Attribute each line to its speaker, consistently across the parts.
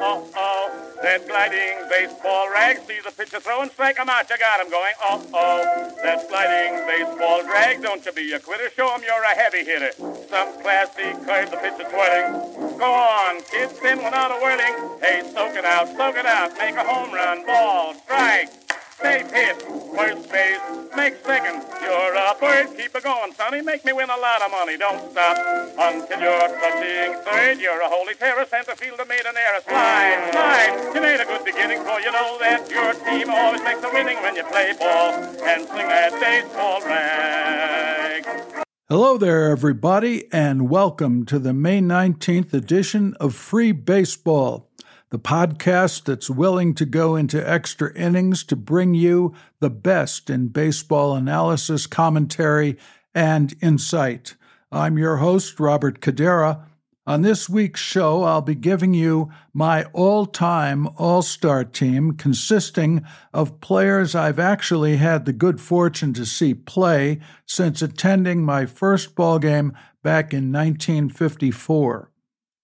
Speaker 1: oh, oh. That gliding baseball rag. See the pitcher throw and strike him out. You got him going. Oh, oh. That gliding baseball drag. Don't you be a quitter. Show him you're a heavy hitter. Some classy curve the pitcher twirling. Go on, kids, spin without a whirling. Hey, soak it out, soak it out. Make a home run. Ball, strike. Safe hit. First base. Make second. You're a bird. Keep it going, sonny. Make me win a lot of money. Don't stop until you're touching third. You're a holy terror. Center fielder made an error. Slide, slide. You made a good beginning, for you know that your team always makes a winning when you play ball and swing that baseball rag.
Speaker 2: Hello there, everybody, and welcome to the May 19th edition of Free Baseball the podcast that's willing to go into extra innings to bring you the best in baseball analysis, commentary, and insight. I'm your host, Robert Cadera. On this week's show, I'll be giving you my all time All Star team consisting of players I've actually had the good fortune to see play since attending my first ball game back in 1954.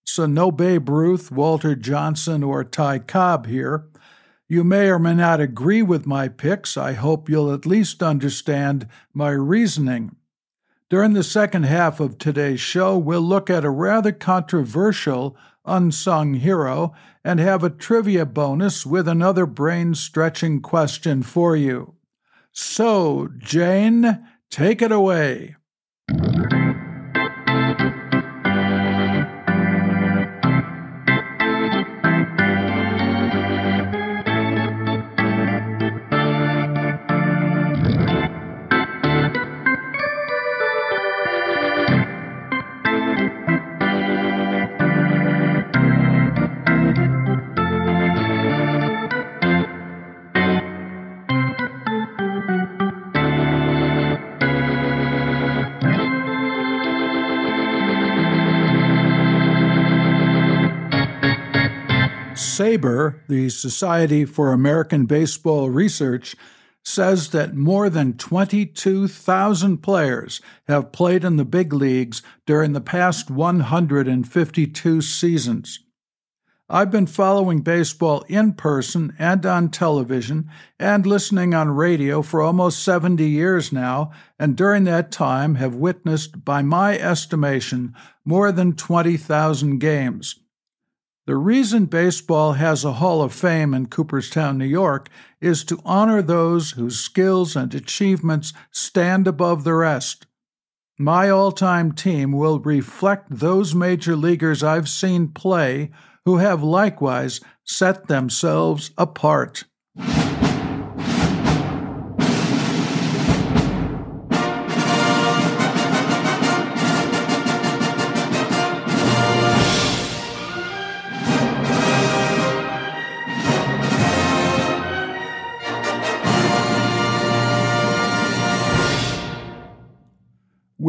Speaker 2: So, no Babe Ruth, Walter Johnson, or Ty Cobb here. You may or may not agree with my picks. I hope you'll at least understand my reasoning. During the second half of today's show, we'll look at a rather controversial unsung hero and have a trivia bonus with another brain stretching question for you. So, Jane, take it away. SABR, the Society for American Baseball Research, says that more than 22,000 players have played in the big leagues during the past 152 seasons. I've been following baseball in person and on television and listening on radio for almost 70 years now, and during that time have witnessed, by my estimation, more than 20,000 games. The reason baseball has a Hall of Fame in Cooperstown, New York, is to honor those whose skills and achievements stand above the rest. My all time team will reflect those major leaguers I've seen play who have likewise set themselves apart.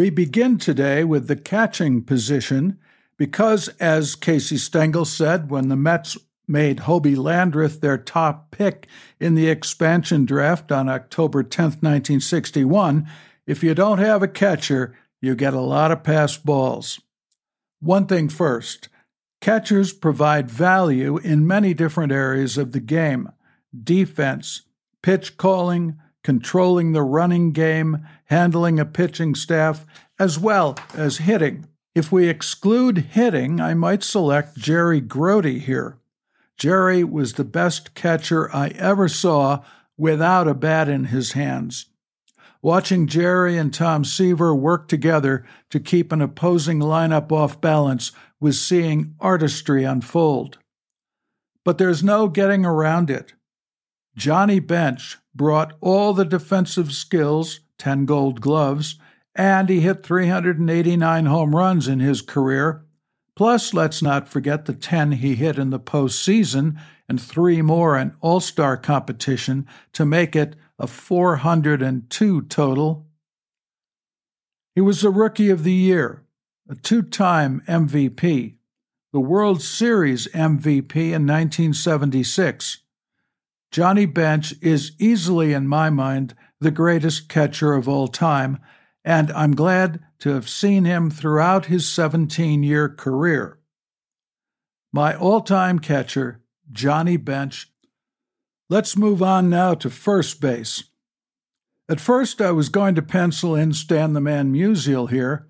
Speaker 2: We begin today with the catching position because, as Casey Stengel said when the Mets made Hobie Landrith their top pick in the expansion draft on October 10, 1961, if you don't have a catcher, you get a lot of pass balls. One thing first catchers provide value in many different areas of the game defense, pitch calling, controlling the running game, handling a pitching staff, as well as hitting. If we exclude hitting, I might select Jerry Grote here. Jerry was the best catcher I ever saw without a bat in his hands. Watching Jerry and Tom Seaver work together to keep an opposing lineup off balance was seeing artistry unfold. But there's no getting around it. Johnny Bench brought all the defensive skills, 10 gold gloves, and he hit 389 home runs in his career. Plus, let's not forget the 10 he hit in the postseason and three more in All Star competition to make it a 402 total. He was the Rookie of the Year, a two time MVP, the World Series MVP in 1976. Johnny Bench is easily, in my mind, the greatest catcher of all time, and I'm glad to have seen him throughout his 17 year career. my all time catcher, Johnny Bench. Let's move on now to first base. At first, I was going to pencil in Stan the Man Musial here,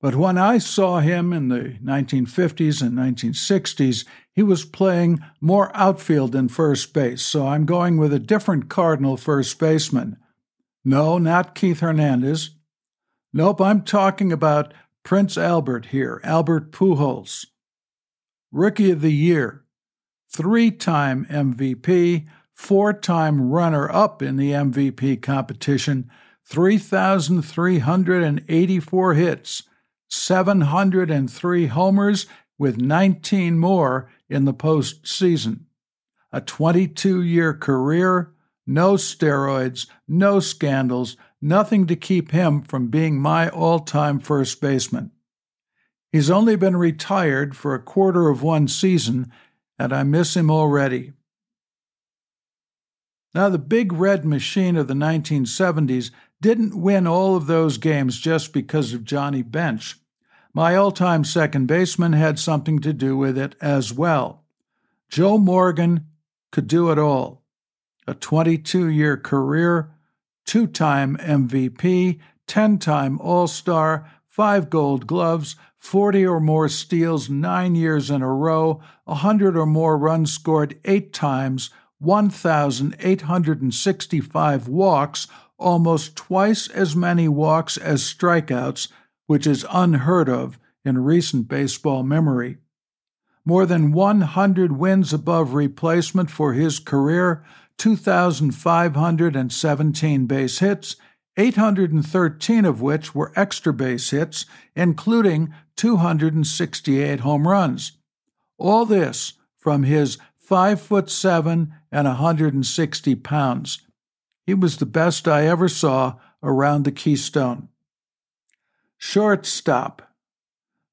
Speaker 2: but when I saw him in the 1950s and 1960s, he was playing more outfield than first base, so I'm going with a different Cardinal first baseman. No, not Keith Hernandez. Nope, I'm talking about Prince Albert here, Albert Pujols. Rookie of the Year, three time MVP, four time runner up in the MVP competition, 3,384 hits, 703 homers, with 19 more in the postseason. A 22 year career, no steroids, no scandals, nothing to keep him from being my all time first baseman. He's only been retired for a quarter of one season, and I miss him already. Now, the big red machine of the 1970s didn't win all of those games just because of Johnny Bench. My all time second baseman had something to do with it as well. Joe Morgan could do it all. A 22 year career, two time MVP, 10 time All Star, five gold gloves, 40 or more steals nine years in a row, 100 or more runs scored eight times, 1,865 walks, almost twice as many walks as strikeouts, which is unheard of in recent baseball memory. More than 100 wins above replacement for his career, 2,517 base hits, 813 of which were extra base hits, including 268 home runs. All this from his 5 foot 7 and 160 pounds. He was the best I ever saw around the Keystone. Shortstop.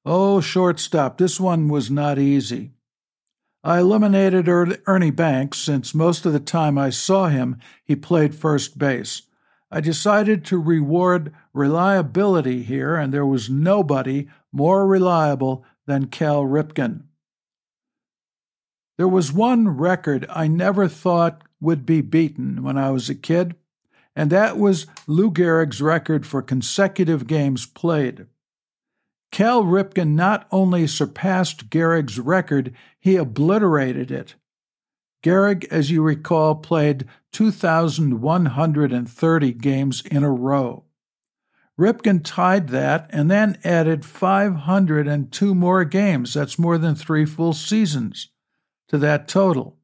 Speaker 2: Oh, shortstop, this one was not easy. I eliminated Ernie Banks since most of the time I saw him, he played first base. I decided to reward reliability here, and there was nobody more reliable than Cal Ripken. There was one record I never thought would be beaten when I was a kid, and that was Lou Gehrig's record for consecutive games played. Cal Ripken not only surpassed Gehrig's record, he obliterated it. Gehrig, as you recall, played 2,130 games in a row. Ripken tied that and then added 502 more games. That's more than three full seasons to that total.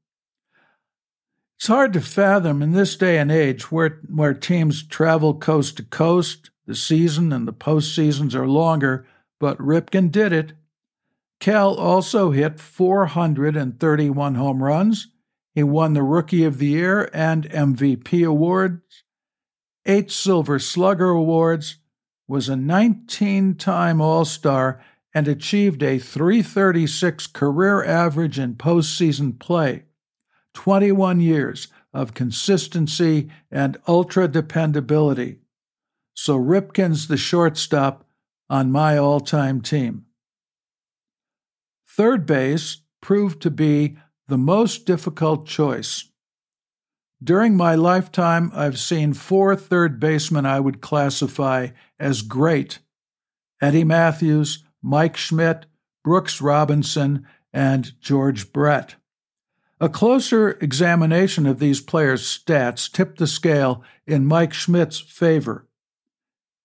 Speaker 2: It's hard to fathom in this day and age where, where teams travel coast to coast, the season and the postseasons are longer, but Ripken did it. Cal also hit 431 home runs he won the Rookie of the Year and MVP awards, eight Silver Slugger awards, was a 19 time All Star, and achieved a 336 career average in postseason play. 21 years of consistency and ultra dependability. So Ripken's the shortstop on my all time team. Third base proved to be the most difficult choice. During my lifetime, I've seen four third basemen I would classify as great Eddie Mathews, Mike Schmidt, Brooks Robinson, and George Brett. A closer examination of these players' stats tipped the scale in Mike Schmidt's favor.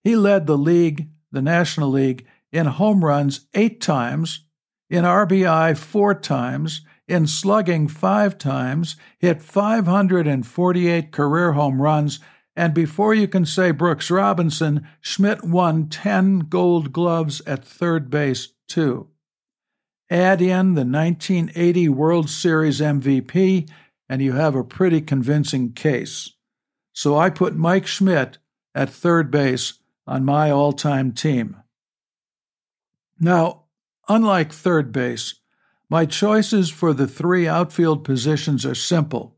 Speaker 2: He led the league, the National League, in home runs eight times, in RBI four times, in slugging five times, hit 548 career home runs, and before you can say Brooks Robinson, Schmidt won 10 gold gloves at third base, too. Add in the 1980 World Series MVP, and you have a pretty convincing case. So I put Mike Schmidt at third base on my all time team. Now, unlike third base, my choices for the three outfield positions are simple,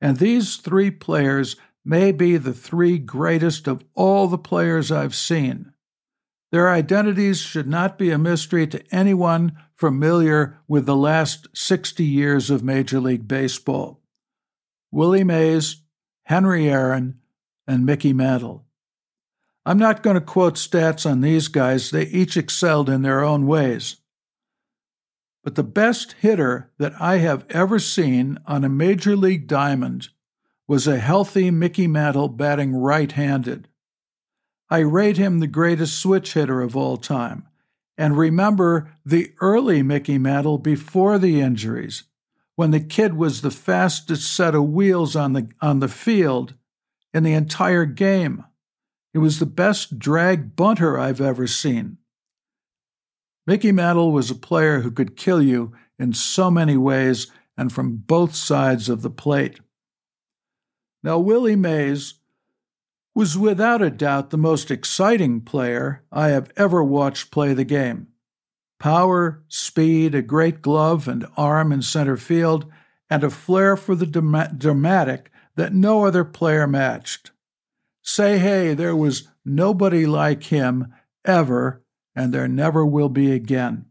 Speaker 2: and these three players may be the three greatest of all the players I've seen. Their identities should not be a mystery to anyone familiar with the last 60 years of Major League Baseball. Willie Mays, Henry Aaron, and Mickey Mantle. I'm not going to quote stats on these guys, they each excelled in their own ways. But the best hitter that I have ever seen on a major league diamond was a healthy Mickey Mantle batting right handed. I rate him the greatest switch hitter of all time, and remember the early Mickey Mantle before the injuries, when the kid was the fastest set of wheels on the, on the field in the entire game. He was the best drag bunter I've ever seen. Mickey Mantle was a player who could kill you in so many ways and from both sides of the plate. Now, Willie Mays was without a doubt the most exciting player I have ever watched play the game. Power, speed, a great glove and arm in center field, and a flair for the dramatic that no other player matched. Say, hey, there was nobody like him ever and there never will be again.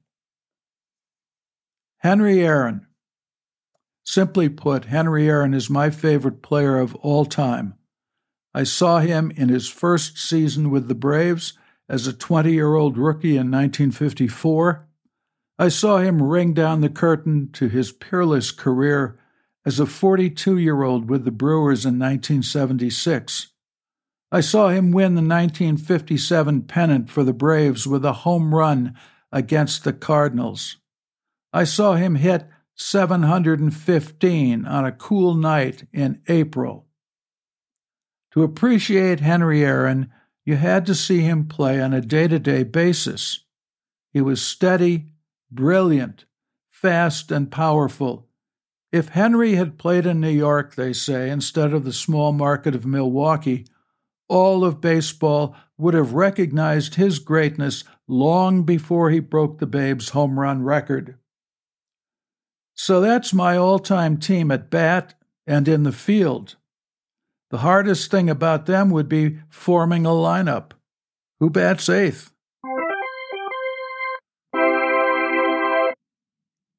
Speaker 2: Henry Aaron. Simply put, Henry Aaron is my favorite player of all time. I saw him in his first season with the Braves as a 20 year old rookie in 1954. I saw him ring down the curtain to his peerless career as a 42 year old with the Brewers in 1976. I saw him win the 1957 pennant for the Braves with a home run against the Cardinals. I saw him hit 715 on a cool night in April. To appreciate Henry Aaron, you had to see him play on a day to day basis. He was steady, brilliant, fast, and powerful. If Henry had played in New York, they say, instead of the small market of Milwaukee, all of baseball would have recognized his greatness long before he broke the Babe's home run record. So that's my all time team at bat and in the field. The hardest thing about them would be forming a lineup. Who bats eighth?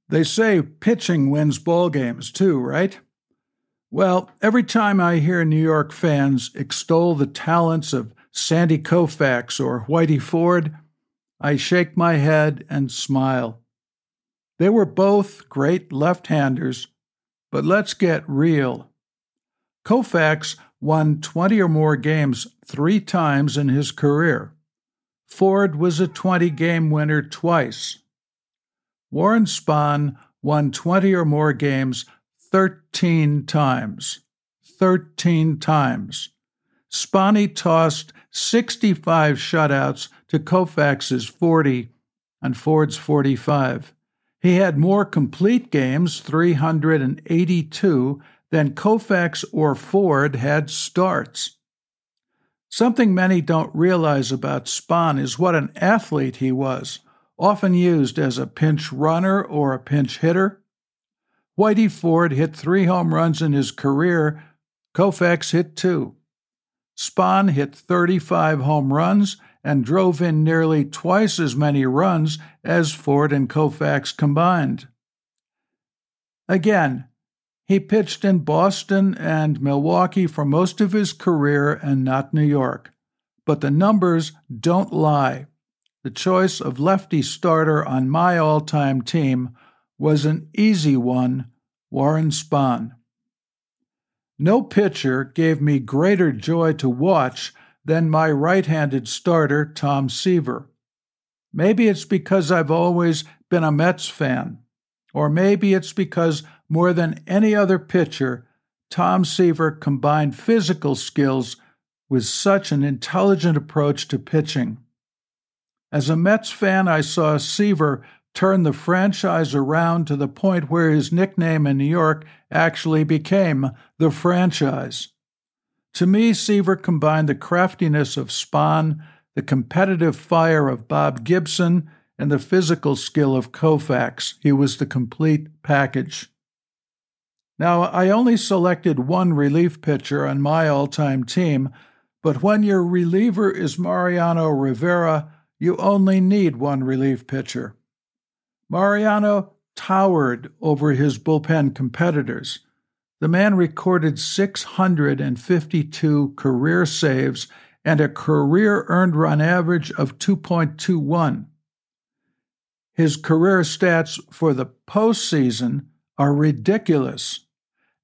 Speaker 2: They say pitching wins ball games too, right? Well, every time I hear New York fans extol the talents of Sandy Koufax or Whitey Ford, I shake my head and smile. They were both great left handers, but let's get real. Koufax won 20 or more games three times in his career. Ford was a 20 game winner twice. Warren Spahn won 20 or more games 13 times. 13 times. Spahn tossed 65 shutouts to Koufax's 40 and Ford's 45. He had more complete games, 382, than Koufax or Ford had starts. Something many don't realize about Spahn is what an athlete he was, often used as a pinch runner or a pinch hitter. Whitey Ford hit three home runs in his career. Koufax hit two. Spahn hit 35 home runs and drove in nearly twice as many runs as Ford and Koufax combined. Again, he pitched in Boston and Milwaukee for most of his career and not New York. But the numbers don't lie. The choice of lefty starter on my all time team was an easy one Warren Spahn. No pitcher gave me greater joy to watch than my right handed starter, Tom Seaver. Maybe it's because I've always been a Mets fan, or maybe it's because more than any other pitcher, Tom Seaver combined physical skills with such an intelligent approach to pitching. As a Mets fan, I saw Seaver turn the franchise around to the point where his nickname in New York actually became the franchise. To me, Seaver combined the craftiness of Spahn, the competitive fire of Bob Gibson, and the physical skill of Koufax. He was the complete package. Now, I only selected one relief pitcher on my all time team, but when your reliever is Mariano Rivera, you only need one relief pitcher. Mariano towered over his bullpen competitors. The man recorded 652 career saves and a career earned run average of 2.21. His career stats for the postseason are ridiculous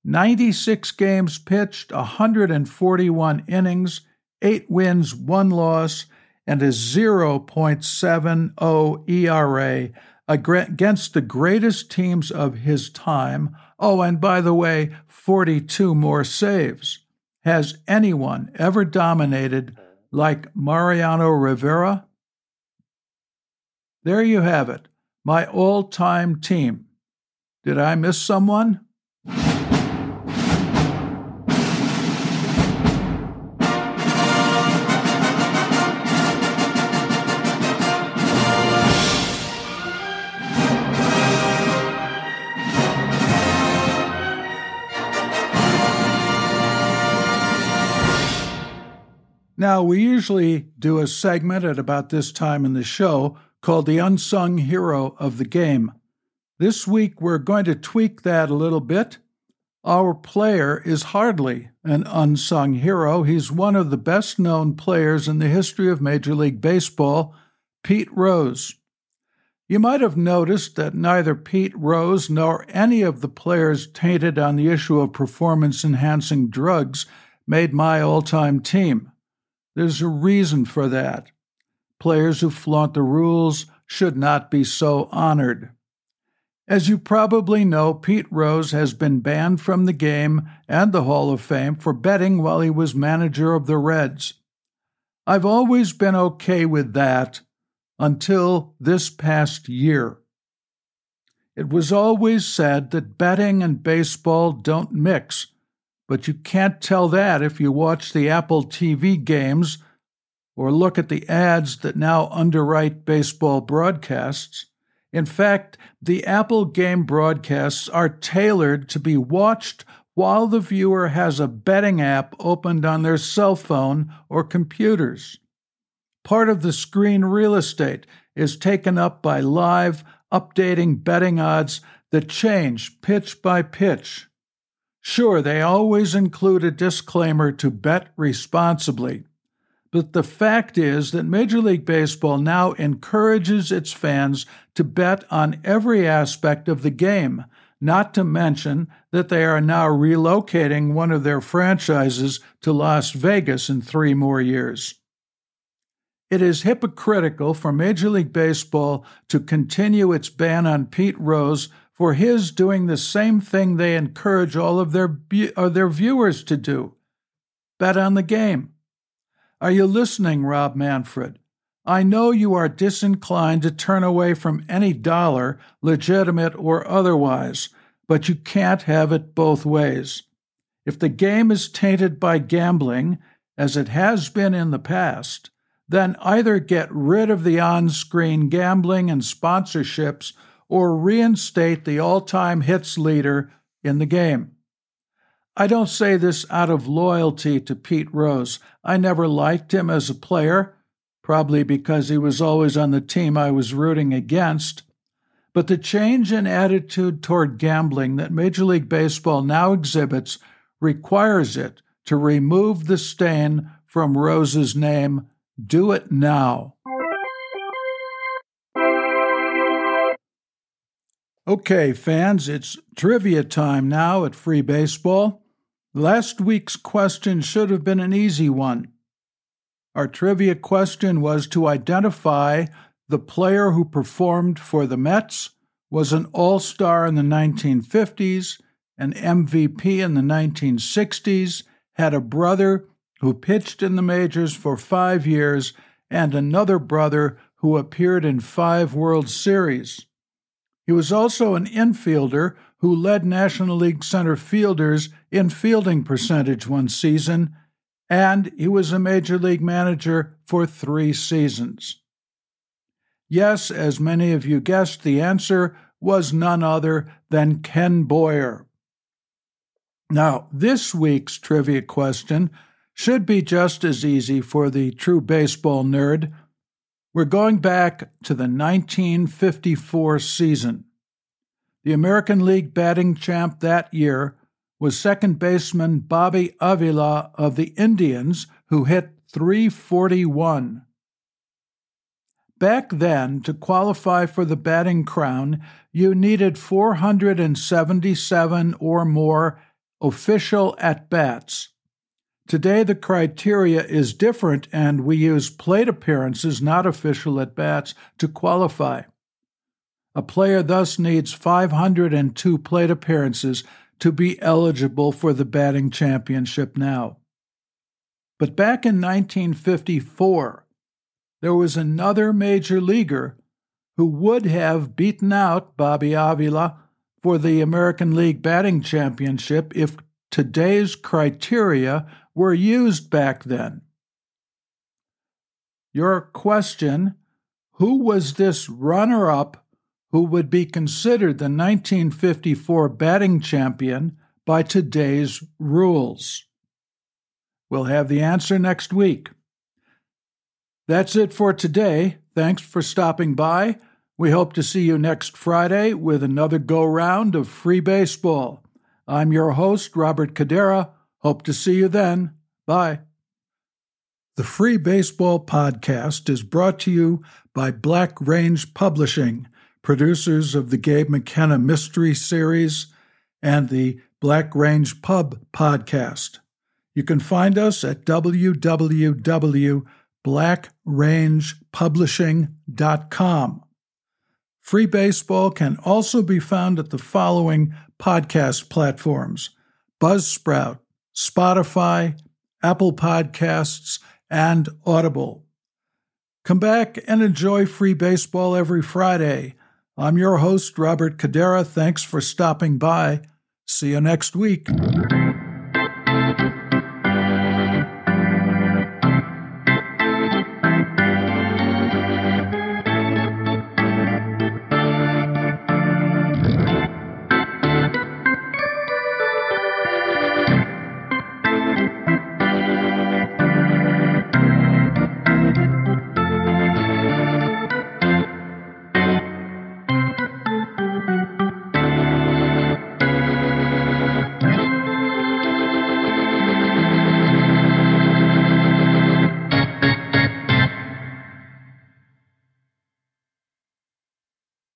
Speaker 2: 96 games pitched, 141 innings, 8 wins, 1 loss, and a 0.70 ERA against the greatest teams of his time. Oh, and by the way, 42 more saves. Has anyone ever dominated hmm. like Mariano Rivera? There you have it, my all time team. Did I miss someone? Now, we usually do a segment at about this time in the show called The Unsung Hero of the Game. This week, we're going to tweak that a little bit. Our player is hardly an unsung hero. He's one of the best known players in the history of Major League Baseball, Pete Rose. You might have noticed that neither Pete Rose nor any of the players tainted on the issue of performance enhancing drugs made my all time team. There's a reason for that. Players who flaunt the rules should not be so honored. As you probably know, Pete Rose has been banned from the game and the Hall of Fame for betting while he was manager of the Reds. I've always been okay with that until this past year. It was always said that betting and baseball don't mix, but you can't tell that if you watch the Apple TV games or look at the ads that now underwrite baseball broadcasts. In fact, the Apple game broadcasts are tailored to be watched while the viewer has a betting app opened on their cell phone or computers. Part of the screen real estate is taken up by live, updating betting odds that change pitch by pitch. Sure, they always include a disclaimer to bet responsibly. But the fact is that Major League Baseball now encourages its fans to bet on every aspect of the game, not to mention that they are now relocating one of their franchises to Las Vegas in three more years. It is hypocritical for Major League Baseball to continue its ban on Pete Rose for his doing the same thing they encourage all of their, uh, their viewers to do bet on the game. Are you listening, Rob Manfred? I know you are disinclined to turn away from any dollar, legitimate or otherwise, but you can't have it both ways. If the game is tainted by gambling, as it has been in the past, then either get rid of the on screen gambling and sponsorships or reinstate the all time hits leader in the game. I don't say this out of loyalty to Pete Rose. I never liked him as a player, probably because he was always on the team I was rooting against. But the change in attitude toward gambling that Major League Baseball now exhibits requires it to remove the stain from Rose's name. Do it now. Okay, fans, it's trivia time now at Free Baseball. Last week's question should have been an easy one. Our trivia question was to identify the player who performed for the Mets, was an All Star in the 1950s, an MVP in the 1960s, had a brother who pitched in the majors for five years, and another brother who appeared in five World Series. He was also an infielder who led National League center fielders in fielding percentage one season, and he was a major league manager for three seasons. Yes, as many of you guessed, the answer was none other than Ken Boyer. Now, this week's trivia question should be just as easy for the true baseball nerd We're going back to the 1954 season. The American League batting champ that year was second baseman Bobby Avila of the Indians, who hit 341. Back then, to qualify for the batting crown, you needed 477 or more official at bats. Today, the criteria is different, and we use plate appearances, not official at bats, to qualify. A player thus needs 502 plate appearances to be eligible for the batting championship now. But back in 1954, there was another major leaguer who would have beaten out Bobby Avila for the American League Batting Championship if today's criteria were used back then. Your question Who was this runner up who would be considered the 1954 batting champion by today's rules? We'll have the answer next week. That's it for today. Thanks for stopping by. We hope to see you next Friday with another go round of free baseball. I'm your host, Robert Cadera. Hope to see you then. Bye. The Free Baseball Podcast is brought to you by Black Range Publishing, producers of the Gabe McKenna Mystery Series and the Black Range Pub Podcast. You can find us at www.blackrangepublishing.com. Free Baseball can also be found at the following podcast platforms Buzzsprout, Spotify, Apple Podcasts, and Audible. Come back and enjoy free baseball every Friday. I'm your host, Robert Cadera. Thanks for stopping by. See you next week.